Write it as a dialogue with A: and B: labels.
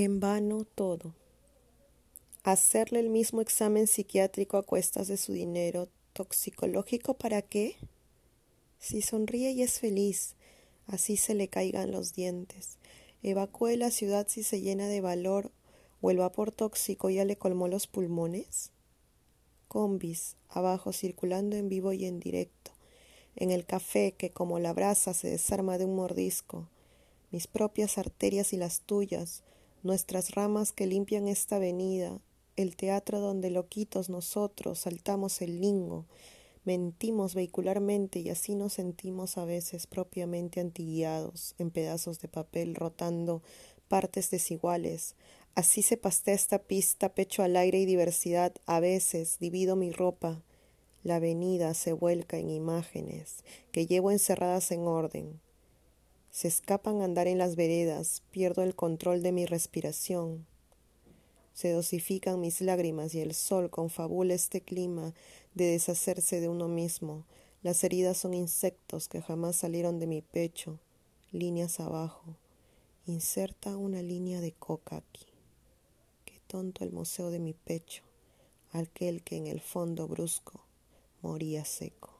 A: En vano todo. Hacerle el mismo examen psiquiátrico a cuestas de su dinero. ¿Toxicológico para qué? Si sonríe y es feliz, así se le caigan los dientes. Evacúe la ciudad si se llena de valor o el vapor tóxico ya le colmó los pulmones. Combis, abajo circulando en vivo y en directo. En el café que como la brasa se desarma de un mordisco. Mis propias arterias y las tuyas nuestras ramas que limpian esta avenida, el teatro donde loquitos nosotros saltamos el lingo, mentimos vehicularmente y así nos sentimos a veces propiamente antiguiados en pedazos de papel rotando partes desiguales. Así se pastea esta pista, pecho al aire y diversidad. A veces divido mi ropa. La avenida se vuelca en imágenes que llevo encerradas en orden. Se escapan a andar en las veredas, pierdo el control de mi respiración. Se dosifican mis lágrimas y el sol confabula este clima de deshacerse de uno mismo. Las heridas son insectos que jamás salieron de mi pecho, líneas abajo. Inserta una línea de coca aquí. Qué tonto el museo de mi pecho, aquel que en el fondo brusco moría seco.